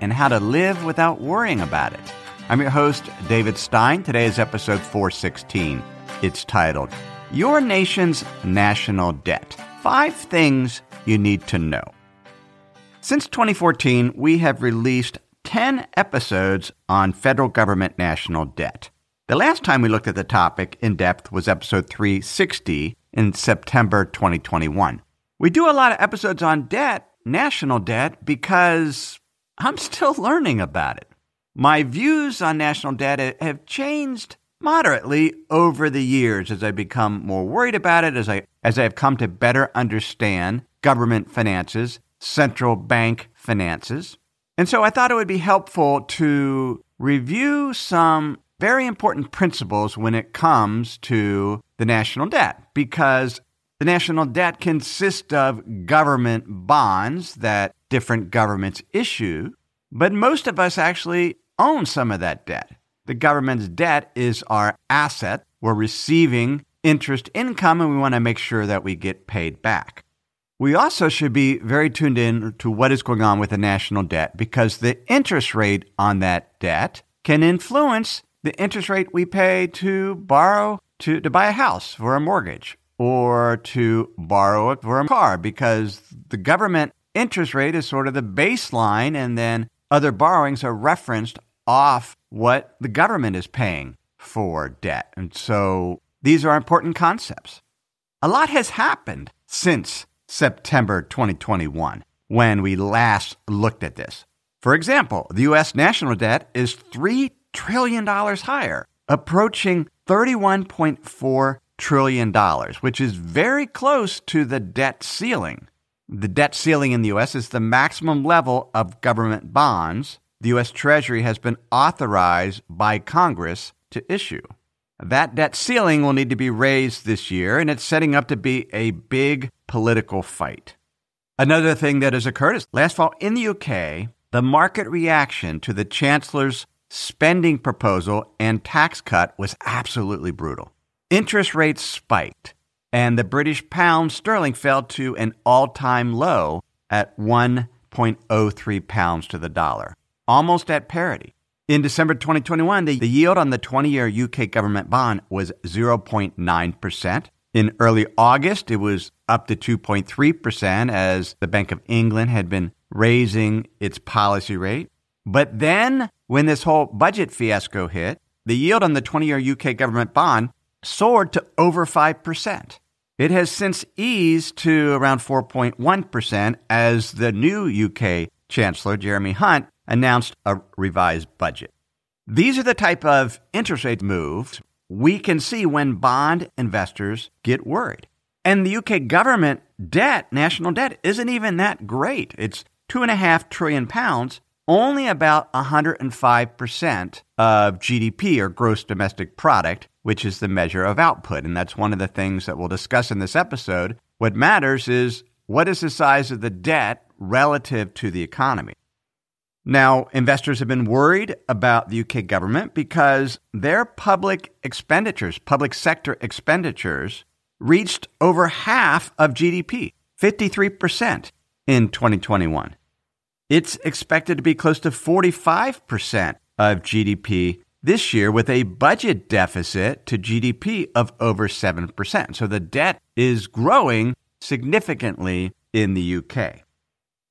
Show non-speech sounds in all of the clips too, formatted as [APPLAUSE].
and how to live without worrying about it. I'm your host, David Stein. Today is episode 416. It's titled, Your Nation's National Debt Five Things You Need to Know. Since 2014, we have released 10 episodes on federal government national debt. The last time we looked at the topic in depth was episode 360 in September 2021. We do a lot of episodes on debt, national debt, because I'm still learning about it. My views on national debt have changed moderately over the years as I become more worried about it, as I, as I have come to better understand government finances, central bank finances. And so I thought it would be helpful to review some very important principles when it comes to the national debt because the national debt consists of government bonds that different governments issue, but most of us actually own some of that debt. The government's debt is our asset. We're receiving interest income and we want to make sure that we get paid back. We also should be very tuned in to what is going on with the national debt because the interest rate on that debt can influence the interest rate we pay to borrow to, to buy a house for a mortgage or to borrow it for a car because the government interest rate is sort of the baseline and then other borrowings are referenced off what the government is paying for debt. And so these are important concepts. A lot has happened since September 2021 when we last looked at this. For example, the U.S. national debt is $3 trillion higher, approaching $31.4 trillion, which is very close to the debt ceiling. The debt ceiling in the U.S. is the maximum level of government bonds the U.S. Treasury has been authorized by Congress to issue. That debt ceiling will need to be raised this year, and it's setting up to be a big political fight. Another thing that has occurred is last fall in the UK, the market reaction to the Chancellor's spending proposal and tax cut was absolutely brutal. Interest rates spiked, and the British pound sterling fell to an all time low at 1.03 pounds to the dollar, almost at parity. In December 2021, the, yield on the 20 year UK government bond was 0.9%. In early August, it was up to 2.3% as the Bank of England had been raising its policy rate. But then, when this whole budget fiasco hit, the yield on the 20 year UK government bond soared to over 5%. It has since eased to around 4.1% as the new UK Chancellor, Jeremy Hunt, announced a revised budget. These are the type of interest rate moves we can see when bond investors get worried. And the UK government debt, national debt, isn't even that great. It's two and a half trillion pounds, only about 105% of GDP or gross domestic product, which is the measure of output. And that's one of the things that we'll discuss in this episode. What matters is what is the size of the debt relative to the economy? Now, investors have been worried about the UK government because their public expenditures, public sector expenditures, reached over half of GDP, 53% in 2021. It's expected to be close to 45% of GDP this year with a budget deficit to GDP of over 7%. So the debt is growing significantly in the UK.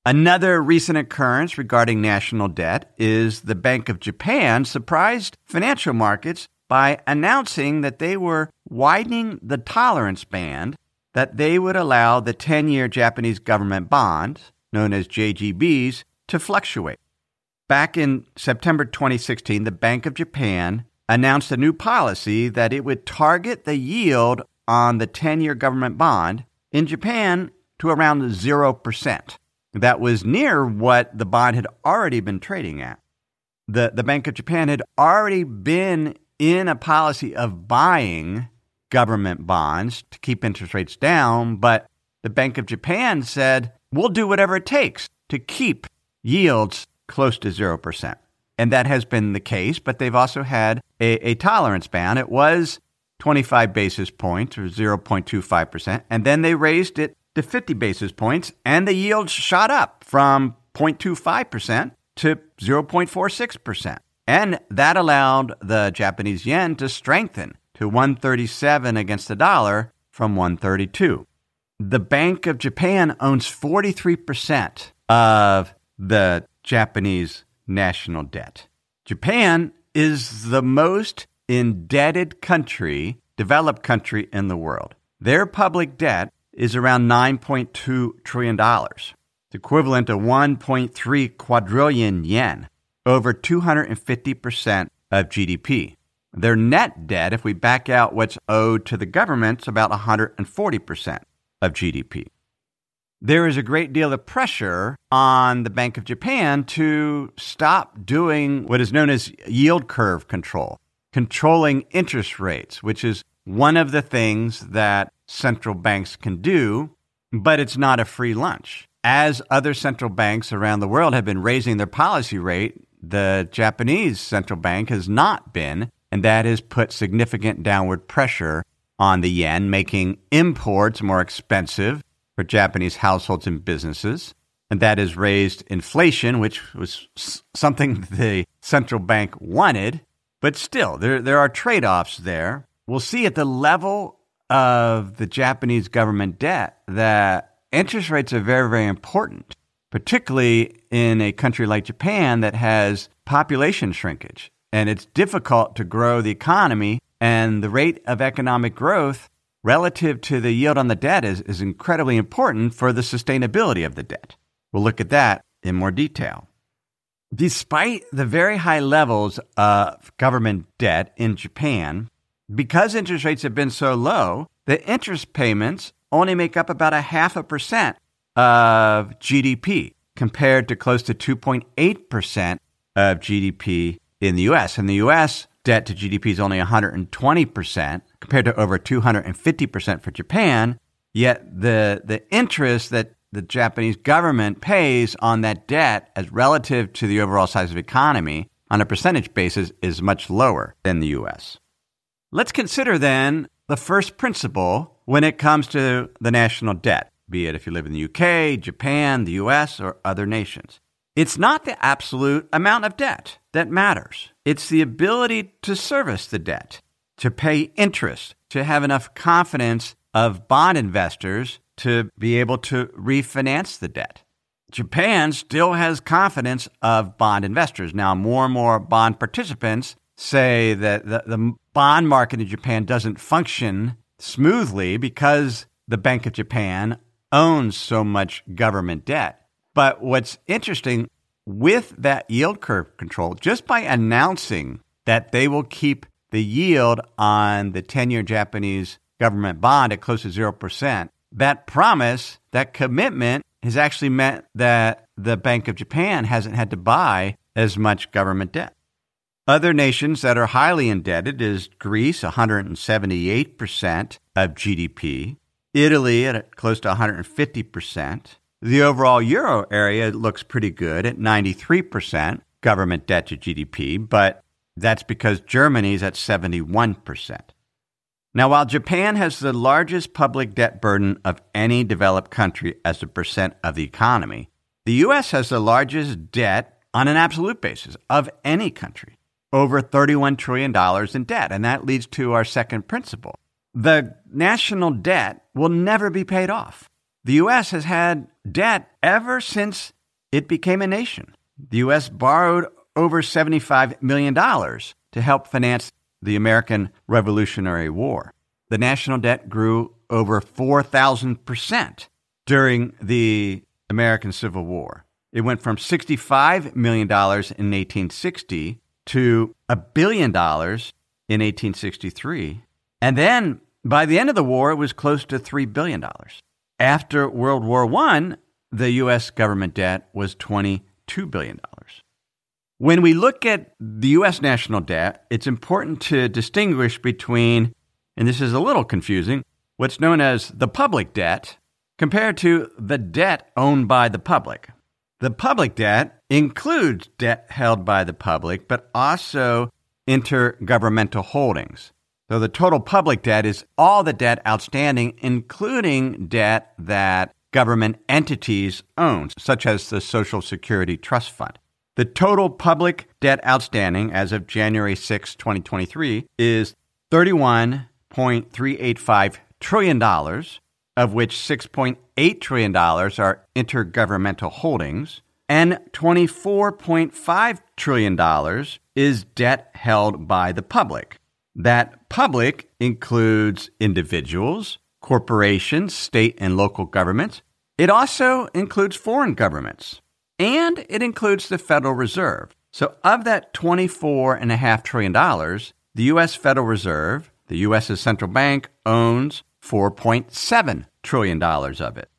Another recent occurrence regarding national debt is the Bank of Japan surprised financial markets by announcing that they were widening the tolerance band that they would allow the 10 year Japanese government bonds, known as JGBs, to fluctuate. Back in September 2016, the Bank of Japan announced a new policy that it would target the yield on the 10 year government bond in Japan to around 0%. That was near what the bond had already been trading at. The, the Bank of Japan had already been in a policy of buying government bonds to keep interest rates down, but the Bank of Japan said, we'll do whatever it takes to keep yields close to 0%. And that has been the case, but they've also had a, a tolerance band. It was 25 basis points or 0.25%, and then they raised it to 50 basis points, and the yield shot up from 0.25% to 0.46%. And that allowed the Japanese yen to strengthen to 137 against the dollar from 132. The Bank of Japan owns 43% of the Japanese national debt. Japan is the most indebted country, developed country in the world. Their public debt is around $9.2 trillion. It's equivalent to 1.3 quadrillion yen, over 250% of GDP. Their net debt, if we back out what's owed to the government, is about 140% of GDP. There is a great deal of pressure on the Bank of Japan to stop doing what is known as yield curve control, controlling interest rates, which is one of the things that central banks can do, but it's not a free lunch. As other central banks around the world have been raising their policy rate, the Japanese central bank has not been, and that has put significant downward pressure on the yen, making imports more expensive for Japanese households and businesses. And that has raised inflation, which was something [LAUGHS] the central bank wanted. But still, there, there are trade offs there. We'll see at the level of the Japanese government debt that interest rates are very, very important, particularly in a country like Japan that has population shrinkage and it's difficult to grow the economy. And the rate of economic growth relative to the yield on the debt is, is incredibly important for the sustainability of the debt. We'll look at that in more detail. Despite the very high levels of government debt in Japan, because interest rates have been so low, the interest payments only make up about a half a percent of GDP compared to close to 2.8% of GDP in the US. In the US, debt to GDP is only 120% compared to over 250% for Japan. Yet the, the interest that the Japanese government pays on that debt as relative to the overall size of the economy on a percentage basis is much lower than the US. Let's consider then the first principle when it comes to the national debt, be it if you live in the UK, Japan, the US, or other nations. It's not the absolute amount of debt that matters. It's the ability to service the debt, to pay interest, to have enough confidence of bond investors to be able to refinance the debt. Japan still has confidence of bond investors. Now, more and more bond participants say that the, the bond market in Japan doesn't function smoothly because the Bank of Japan owns so much government debt. But what's interesting with that yield curve control, just by announcing that they will keep the yield on the 10 year Japanese government bond at close to 0%, that promise, that commitment has actually meant that the Bank of Japan hasn't had to buy as much government debt. Other nations that are highly indebted is Greece, 178% of GDP, Italy at close to 150%, the overall euro area looks pretty good at 93% government debt to GDP, but that's because Germany's at 71%. Now, while Japan has the largest public debt burden of any developed country as a percent of the economy, the U.S. has the largest debt on an absolute basis of any country, over $31 trillion in debt. And that leads to our second principle. The national debt will never be paid off. The U.S. has had debt ever since it became a nation. The U.S. borrowed over $75 million to help finance the American Revolutionary War. The national debt grew over 4,000% during the American Civil War. It went from $65 million in 1860 to a billion dollars in 1863. And then By the end of the war, it was close to $3 billion. After World War I, the U.S. government debt was $22 billion. When we look at the U.S. national debt, it's important to distinguish between, and this is a little confusing, what's known as the public debt compared to the debt owned by the public. The public debt includes debt held by the public, but also intergovernmental holdings. So the total public debt is all the debt outstanding, including debt that government entities own, such as the Social Security Trust Fund. The total public debt outstanding as of January 6, 2023 is $31.385 trillion, of which $6.8 trillion are intergovernmental holdings, and $24.5 trillion is debt held by the public. That public includes individuals, corporations, state and local governments. It also includes foreign governments and it includes the Federal Reserve. So, of that $24.5 trillion, the U.S. Federal Reserve, the U.S.'s central bank, owns $4.7 trillion of it.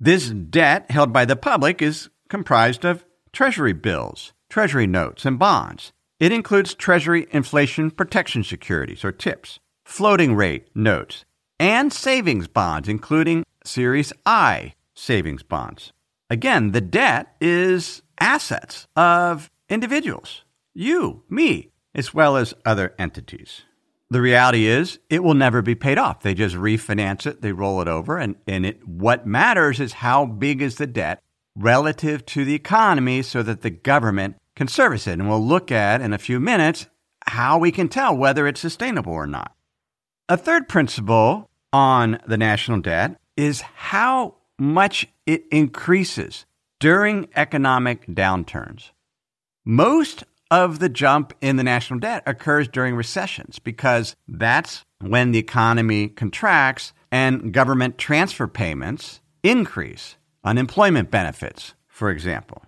This debt held by the public is comprised of Treasury bills, Treasury notes, and bonds. It includes Treasury Inflation Protection Securities, or TIPS, floating rate notes, and savings bonds, including Series I savings bonds. Again, the debt is assets of individuals, you, me, as well as other entities. The reality is it will never be paid off. They just refinance it, they roll it over, and, and it what matters is how big is the debt relative to the economy so that the government can service it. And we'll look at in a few minutes how we can tell whether it's sustainable or not. A third principle on the national debt is how much it increases during economic downturns. Most of the jump in the national debt occurs during recessions because that's when the economy contracts and government transfer payments increase, unemployment benefits, for example.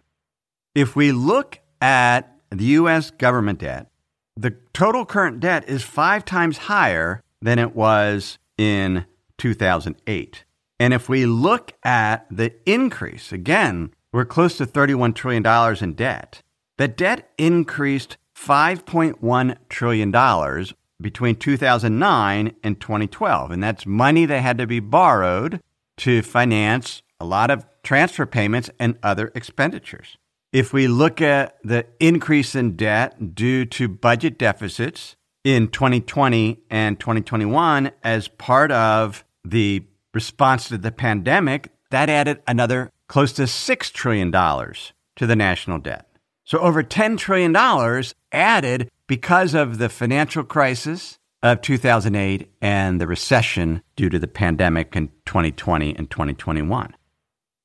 If we look at the U.S. government debt, the total current debt is five times higher than it was in 2008. And if we look at the increase, again, we're close to $31 trillion in debt. The debt increased $5.1 trillion between 2009 and 2012. And that's money that had to be borrowed to finance a lot of transfer payments and other expenditures. If we look at the increase in debt due to budget deficits in 2020 and 2021 as part of the response to the pandemic, that added another close to $6 trillion to the national debt. So over $10 trillion added because of the financial crisis of 2008 and the recession due to the pandemic in 2020 and 2021.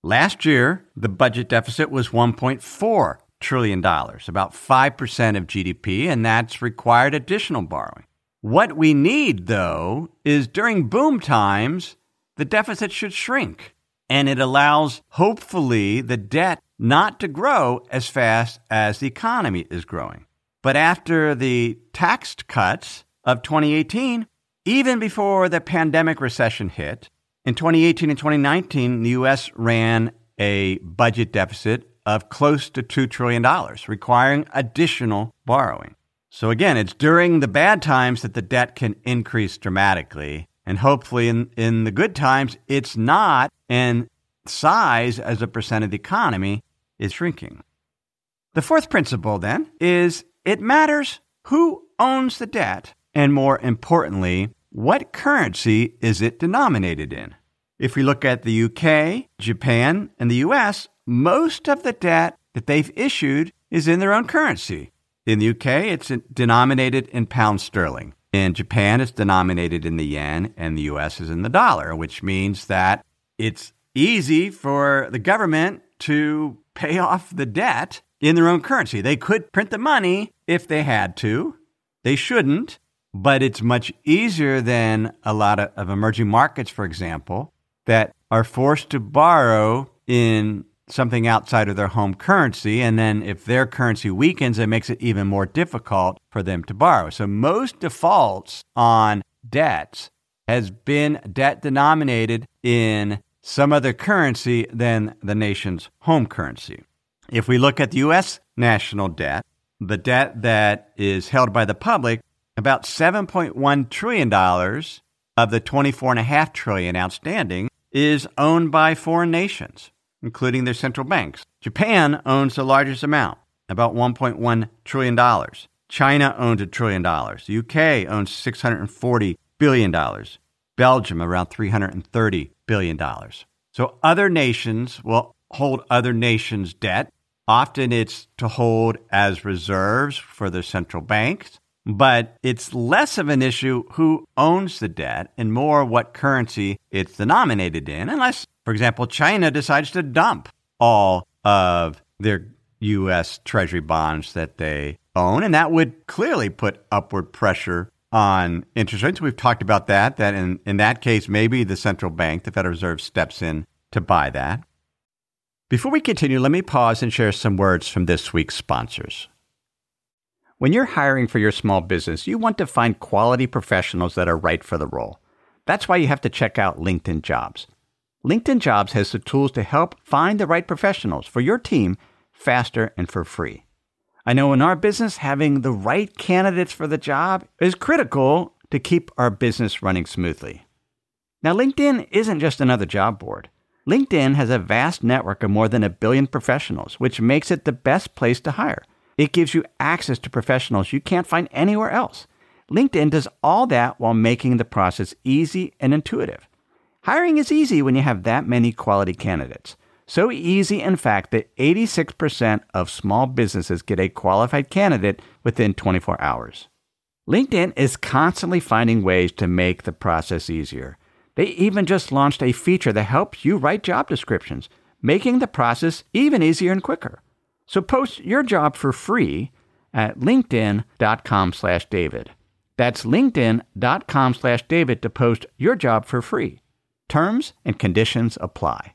Last year, the budget deficit was $1.4 trillion, about 5% of GDP, and that's required additional borrowing. What we need, though, is during boom times, the deficit should shrink. And it allows, hopefully, the debt not to grow as fast as the economy is growing. But after the tax cuts of 2018, even before the pandemic recession hit, in 2018 and 2019, the U.S. ran a budget deficit of close to $2 trillion, requiring additional borrowing. So again, it's during the bad times that the debt can increase dramatically. And hopefully, in, in the good times, it's not, and size as a percent of the economy is shrinking. The fourth principle, then, is it matters who owns the debt, and more importantly, what currency is it denominated in? If we look at the UK, Japan, and the US, most of the debt that they've issued is in their own currency. In the UK, it's denominated in pound sterling. In Japan, it's denominated in the yen, and the US is in the dollar, which means that it's easy for the government to pay off the debt in their own currency. They could print the money if they had to. They shouldn't, but it's much easier than a lot of, of emerging markets, for example, that are forced to borrow in something outside of their home currency. And then if their currency weakens, it makes it even more difficult for them to borrow. So most defaults on debts has been debt denominated in some other currency than the nation's home currency. If we look at the U.S. national debt, the debt that is held by the public, about $7.1 trillion of the 24.5 trillion outstanding is owned by foreign nations, including their central banks. Japan owns the largest amount, about $1.1 trillion. China owns a trillion dollars. The UK owns $640 billion. Belgium around $330 billion. So other nations will hold other nations' debt. Often it's to hold as reserves for their central banks, but it's less of an issue who owns the debt and more what currency it's denominated in, unless, for example, China decides to dump all of their U.S. Treasury bonds that they own. And that would clearly put upward pressure on interest rates. We've talked about that, that in, in that case, maybe the central bank, the Federal Reserve, steps in to buy that. Before we continue, let me pause and share some words from this week's sponsors. When you're hiring for your small business, you want to find quality professionals that are right for the role. That's why you have to check out LinkedIn Jobs. LinkedIn Jobs has the tools to help find the right professionals for your team faster and for free. I know in our business, having the right candidates for the job is critical to keep our business running smoothly. Now, LinkedIn isn't just another job board. LinkedIn has a vast network of more than a billion professionals, which makes it the best place to hire. It gives you access to professionals you can't find anywhere else. LinkedIn does all that while making the process easy and intuitive. Hiring is easy when you have that many quality candidates. So easy, in fact, that 86% of small businesses get a qualified candidate within 24 hours. LinkedIn is constantly finding ways to make the process easier. They even just launched a feature that helps you write job descriptions, making the process even easier and quicker. So post your job for free at linkedin.com slash david. That's linkedin.com slash david to post your job for free. Terms and conditions apply.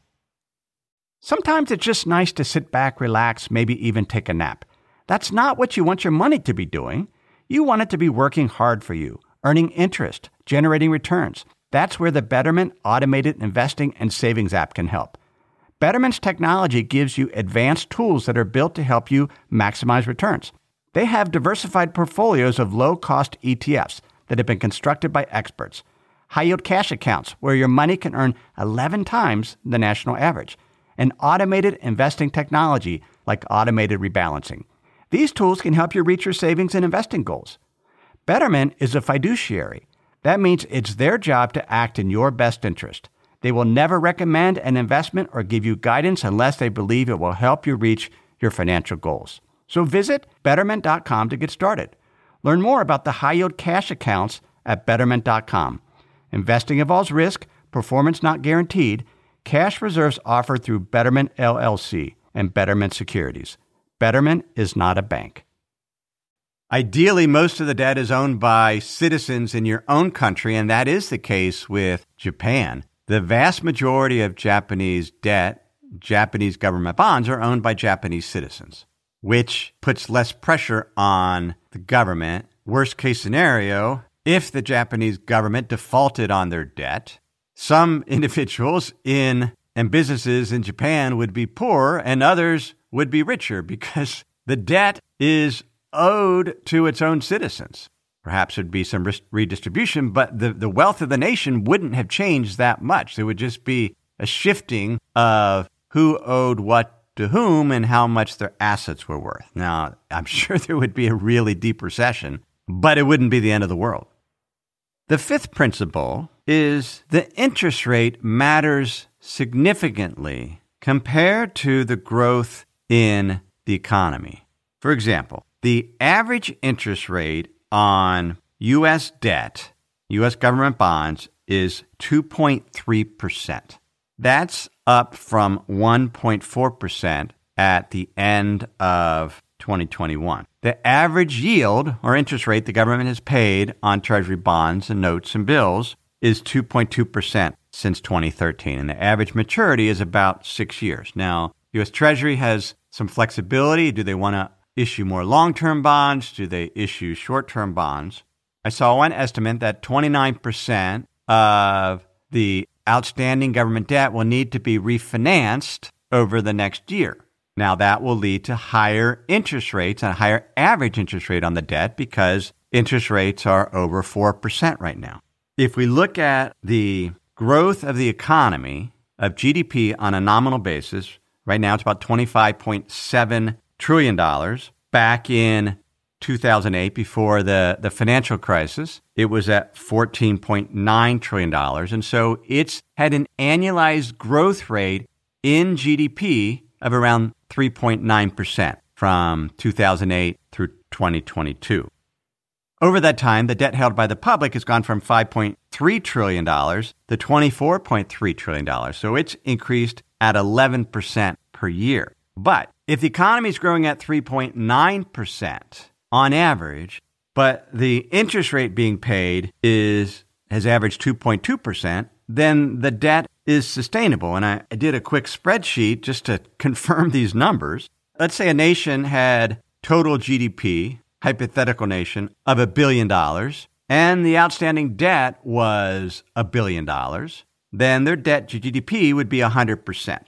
Sometimes it's just nice to sit back, relax, maybe even take a nap. That's not what you want your money to be doing. You want it to be working hard for you, earning interest, generating returns. That's where the Betterment Automated Investing and Savings app can help. Betterment's technology gives you advanced tools that are built to help you maximize returns. They have diversified portfolios of low cost ETFs that have been constructed by experts, high yield cash accounts where your money can earn 11 times the national average and automated investing technology like automated rebalancing. These tools can help you reach your savings and investing goals. Betterment is a fiduciary. That means it's their job to act in your best interest. They will never recommend an investment or give you guidance unless they believe it will help you reach your financial goals. So visit betterment.com to get started. Learn more about the high yield cash accounts at betterment.com. Investing involves risk, performance not guaranteed Cash reserves offered through Betterment LLC and Betterment Securities. Betterment is not a bank. Ideally, most of the debt is owned by citizens in your own country, and that is the case with Japan. The vast majority of Japanese debt, Japanese government bonds, are owned by Japanese citizens, which puts less pressure on the government. Worst case scenario, if the Japanese government defaulted on their debt, some [LAUGHS] individuals in and businesses in Japan would be poor and others would be richer because the debt is owed to its own citizens. Perhaps there'd be some redistribution, but the, the wealth of the nation wouldn't have changed that much. There would just be a shifting of who owed what to whom and how much their assets were worth. Now, I'm [LAUGHS] sure there would be a really deep recession, but it wouldn't be the end of the world. The fifth principle is the interest rate matters significantly compared to the growth in the economy. For example, the average interest rate on U.S. debt, U.S. government bonds, is 2.3%. That's up from 1.4% at the end of 2021. The average yield or interest rate the government has paid on Treasury bonds and notes and bills is 2.2% since 2013, and the average maturity is about six years. Now, U.S. Treasury has some flexibility. Do they want to issue more long term bonds? Do they issue short term bonds? I saw one estimate that 29% of the outstanding government debt will need to be refinanced over the next year. Now, that will lead to higher interest rates and a higher average interest rate on the debt because interest rates are over 4% right now. If we look at the growth of the economy, of GDP on a nominal basis, right now it's about $25.7 trillion. dollars Back in 2008, before the, the financial crisis, it was at $14.9 trillion. And so it's had an annualized growth rate in GDP of around 3.9% from 2008 through 2022. Over that time, the debt held by the public has gone from $5.3 trillion to $24.3 trillion. So it's increased at 11% per year. But if the economy is growing at 3.9% on average, but the interest rate being paid is has averaged 2.2%, then the debt is sustainable. And I, I did a quick spreadsheet just to [LAUGHS] confirm these numbers. Let's say a nation had total GDP hypothetical nation of a billion dollars and the outstanding debt was a billion dollars, then their debt to GDP would be 100%.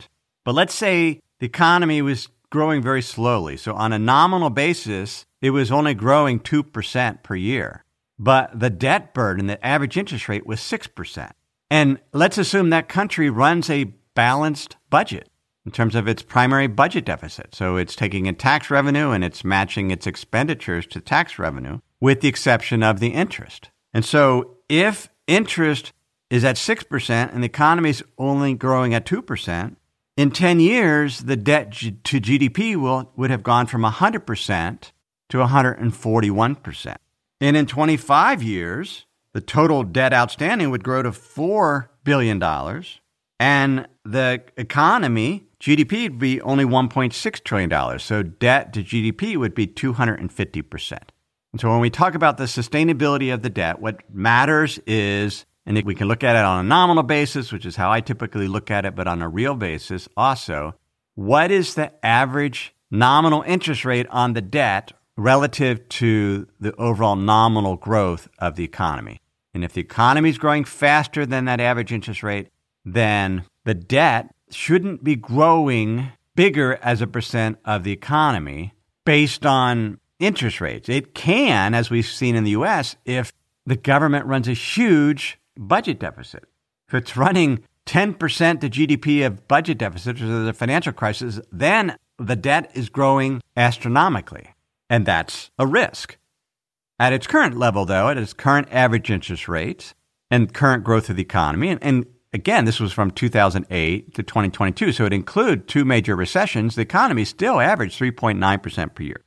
But let's say the economy was growing very slowly. So on a nominal basis, it was only growing 2% per year. But the debt burden, the average interest rate was 6%. And let's assume that country runs a balanced budget in terms of its primary budget deficit. So it's taking in tax revenue and it's matching its expenditures to tax revenue, with the exception of the interest. And so if interest is at 6% and the economy is only growing at 2%, in 10 years, the debt to GDP will, would have gone from 100% to 141%. And in 25 years, the total debt outstanding would grow to $4 billion. And the economy GDP would be only $1.6 trillion. So debt to GDP would be 250%. And so when we talk about the sustainability of the debt, what matters is, and we can look at it on a nominal basis, which is how I typically look at it, but on a real basis also, what is the average nominal interest rate on the debt relative to the overall nominal growth of the economy? And if the economy is growing faster than that average interest rate, then the debt shouldn't be growing bigger as a percent of the economy based on interest rates. It can, as we've seen in the US, if the government runs a huge budget deficit. If it's running 10% to GDP of budget deficit, is a financial crisis, then the debt is growing astronomically. And that's a risk. At its current level, though, at its current average interest rates and current growth of the economy, and, and Again, this was from 2008 to 2022, so it included two major recessions. The economy still averaged 3.9% per year.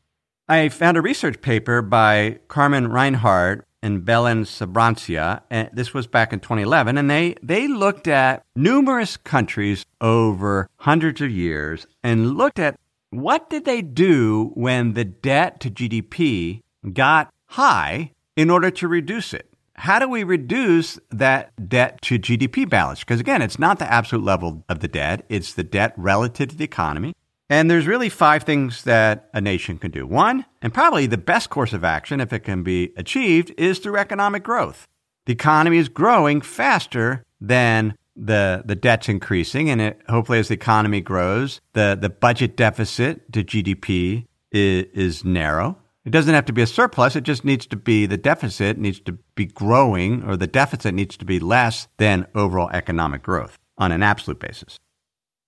I found a research paper by Carmen Reinhart and Belen Sbrancia, and eh, this was back in 2011, and they, they looked at numerous countries over hundreds of years and looked at what did they do when the debt to GDP got high in order to reduce it how do we reduce that debt to GDP balance? Because again, it's not the absolute level of the debt, it's the debt relative to the economy. And there's really five things that a nation can do. One, and probably the best course of action, if it can be achieved, is through economic growth. The economy is growing faster than the the debt's increasing, and it, hopefully, as the economy grows, the the budget deficit to GDP is, is narrow. It doesn't have to be a surplus. It just needs to be the deficit needs to be growing or the deficit needs to be less than overall economic growth on an absolute basis.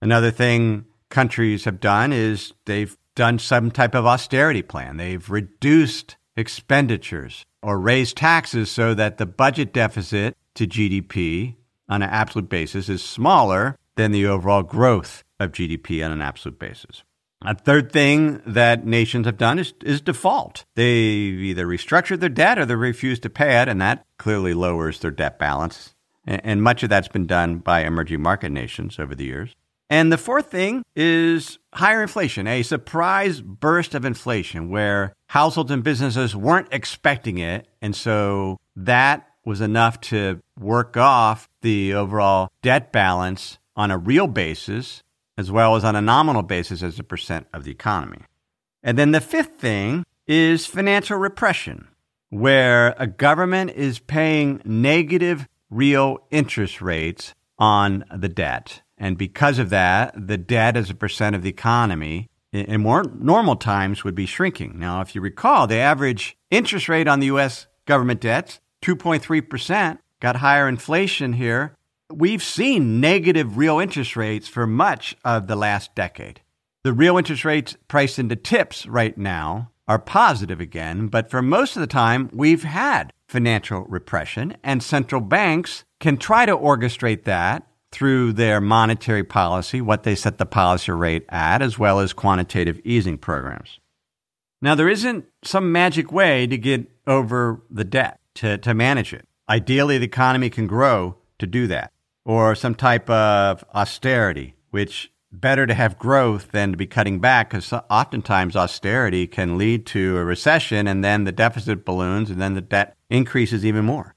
Another thing countries have done is they've done some type of austerity plan. They've reduced expenditures or raised taxes so that the budget deficit to GDP on an absolute basis is smaller than the overall growth of GDP on an absolute basis. A third thing that nations have done is, is default. They've either restructured their debt or they refuse to pay it, and that clearly lowers their debt balance. And much of that's been done by emerging market nations over the years. And the fourth thing is higher inflation, a surprise burst of inflation where households and businesses weren't expecting it. And so that was enough to work off the overall debt balance on a real basis as well as on a nominal basis as a percent of the economy. And then the fifth thing is financial repression, where a government is paying negative real interest rates on the debt. And because of that, the debt as a percent of the economy in more normal times would be shrinking. Now, if you recall, the average interest rate on the U.S. government debts, 2.3%, got higher inflation here. We've seen negative real interest rates for much of the last decade. The real interest rates priced into tips right now are positive again, but for most of the time, we've had financial repression, and central banks can try to orchestrate that through their monetary policy, what they set the policy rate at, as well as quantitative easing programs. Now, there isn't some magic way to get over the debt, to, to manage it. Ideally, the economy can grow to do that, or some type of austerity, which better to have growth than to be cutting back because oftentimes austerity can lead to a recession and then the deficit balloons and then the debt increases even more.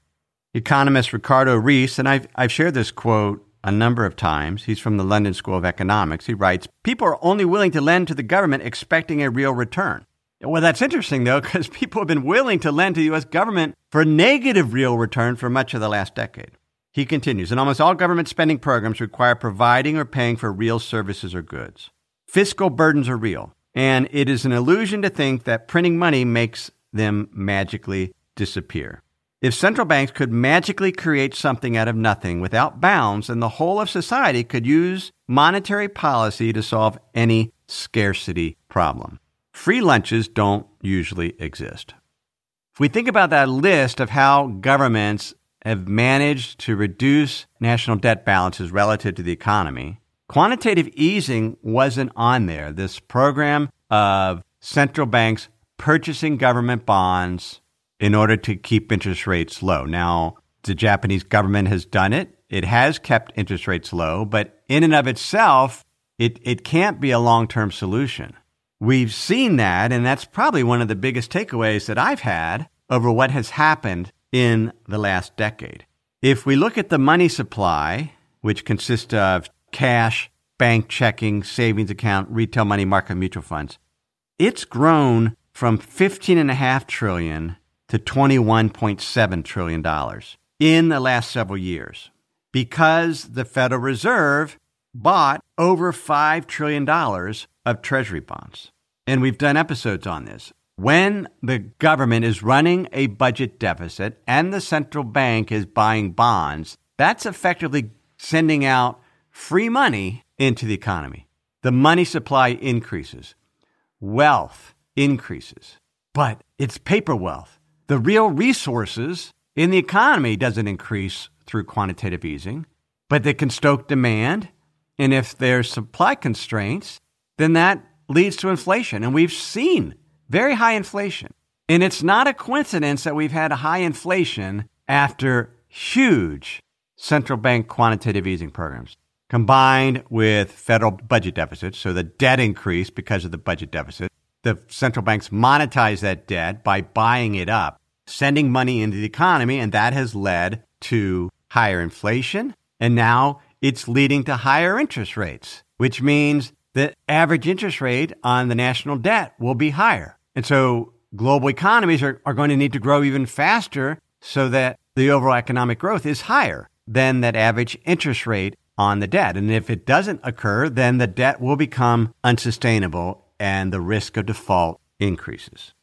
Economist Ricardo Reis, and I've, I've shared this quote a number of times. He's from the London School of Economics. He writes People are only willing to lend to the government expecting a real return. Well, that's interesting, though, because [LAUGHS] people have been willing to lend to the U.S. government for negative real return for much of the last decade. He continues, and almost all government spending programs require providing or paying for real services or goods. Fiscal burdens are real, and it is an illusion to think that printing money makes them magically disappear. If central banks could magically create something out of nothing without bounds, then the whole of society could use monetary policy to solve any scarcity problem. Free lunches don't usually exist. If we think about that list of how governments have managed to reduce national debt balances relative to the economy. Quantitative easing wasn't on there. This program of central banks purchasing government bonds in order to keep interest rates low. Now, the Japanese government has done it. It has kept interest rates low, but in and of itself, it, it can't be a long term solution. We've seen that, and that's probably one of the biggest takeaways that I've had over what has happened in the last decade. If we look at the money supply, which consists of cash, bank checking, savings account, retail money market mutual funds, it's grown from 15.5 trillion to 21.7 trillion dollars in the last several years because the Federal Reserve bought over 5 trillion dollars of treasury bonds. And we've done episodes on this. When the government is running a budget deficit and the central bank is buying bonds, that's effectively sending out free money into the economy. The money supply increases, wealth increases, but it's paper wealth. The real resources in the economy doesn't increase through quantitative easing, but they can stoke demand. And if there's supply constraints, then that leads to inflation. And we've seen very high inflation. And it's not a coincidence that we've had high inflation after huge central bank quantitative easing programs combined with federal budget deficits. So the debt increased because of the budget deficit. The central banks monetize that debt by buying it up, sending money into the economy, and that has led to higher inflation. And now it's leading to higher interest rates, which means the average interest rate on the national debt will be higher. And so global economies are, are going to need to grow even faster so that the overall economic growth is higher than that average interest rate on the debt. And if it doesn't occur, then the debt will become unsustainable and the risk of default increases.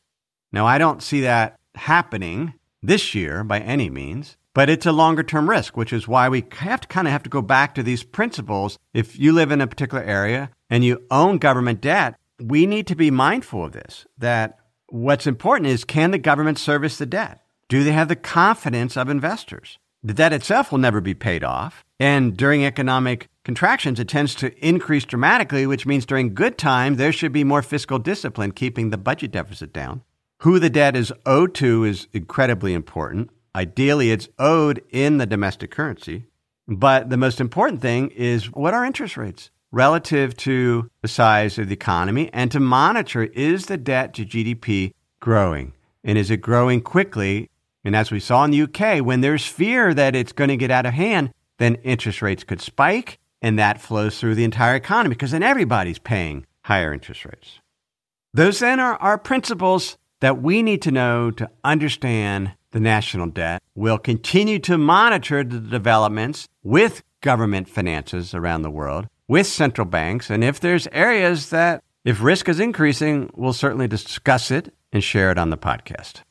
Now, I don't see that happening this year by any means, but it's a longer term risk, which is why we have to kind of have to go back to these principles. If you live in a particular area and you own government debt, we need to be mindful of this that what's important is can the government service the debt? Do they have the confidence of investors? The debt itself will never be paid off. And during economic contractions, it tends to increase dramatically, which means during good time, there should be more fiscal discipline keeping the budget deficit down. Who the debt is owed to is incredibly important. Ideally, it's owed in the domestic currency. But the most important thing is what are interest rates? relative to the size of the economy and to monitor is the debt to GDP growing? And is it growing quickly? And as we saw in the UK, when there's fear that it's going to get out of hand, then interest rates could spike and that flows through the entire economy because then everybody's paying higher interest rates. Those then are our principles that we need to know to understand the national debt. We'll continue to monitor the developments with government finances around the world, with central banks, and if there's areas that, if risk is increasing, we'll certainly discuss it and share it on the podcast.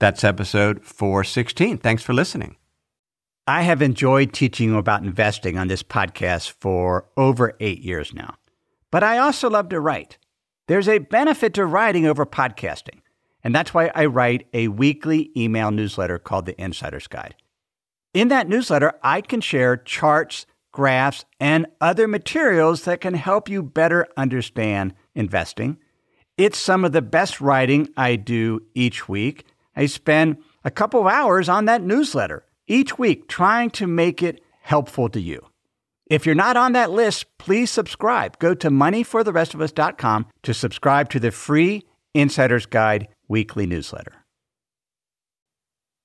That's episode 416. Thanks for listening. I have enjoyed teaching you about investing on this podcast for over eight years now, but I also love to write. There's a benefit to writing over podcasting. And that's why I write a weekly email newsletter called The Insider's Guide. In that newsletter, I can share charts, graphs, and other materials that can help you better understand investing. It's some of the best writing I do each week. I spend a couple of hours on that newsletter each week trying to make it helpful to you. If you're not on that list, please subscribe. Go to moneyfortherestofus.com to subscribe to the free Insider's Guide weekly newsletter.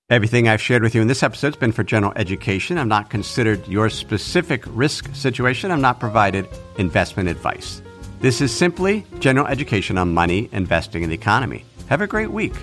Everything I've shared with you in this episode has been for general education. I'm not considered your specific risk situation. I'm not provided investment advice. This is simply general education on money, investing, and the economy. Have a great week.